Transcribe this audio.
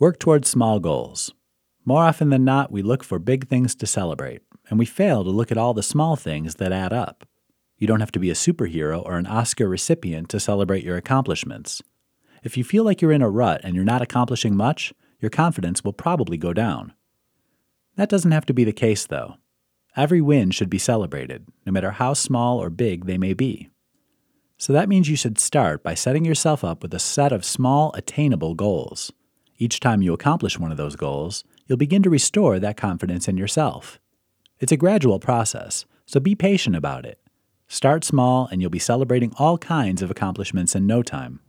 Work towards small goals. More often than not, we look for big things to celebrate, and we fail to look at all the small things that add up. You don't have to be a superhero or an Oscar recipient to celebrate your accomplishments. If you feel like you're in a rut and you're not accomplishing much, your confidence will probably go down. That doesn't have to be the case, though. Every win should be celebrated, no matter how small or big they may be. So that means you should start by setting yourself up with a set of small, attainable goals. Each time you accomplish one of those goals, you'll begin to restore that confidence in yourself. It's a gradual process, so be patient about it. Start small, and you'll be celebrating all kinds of accomplishments in no time.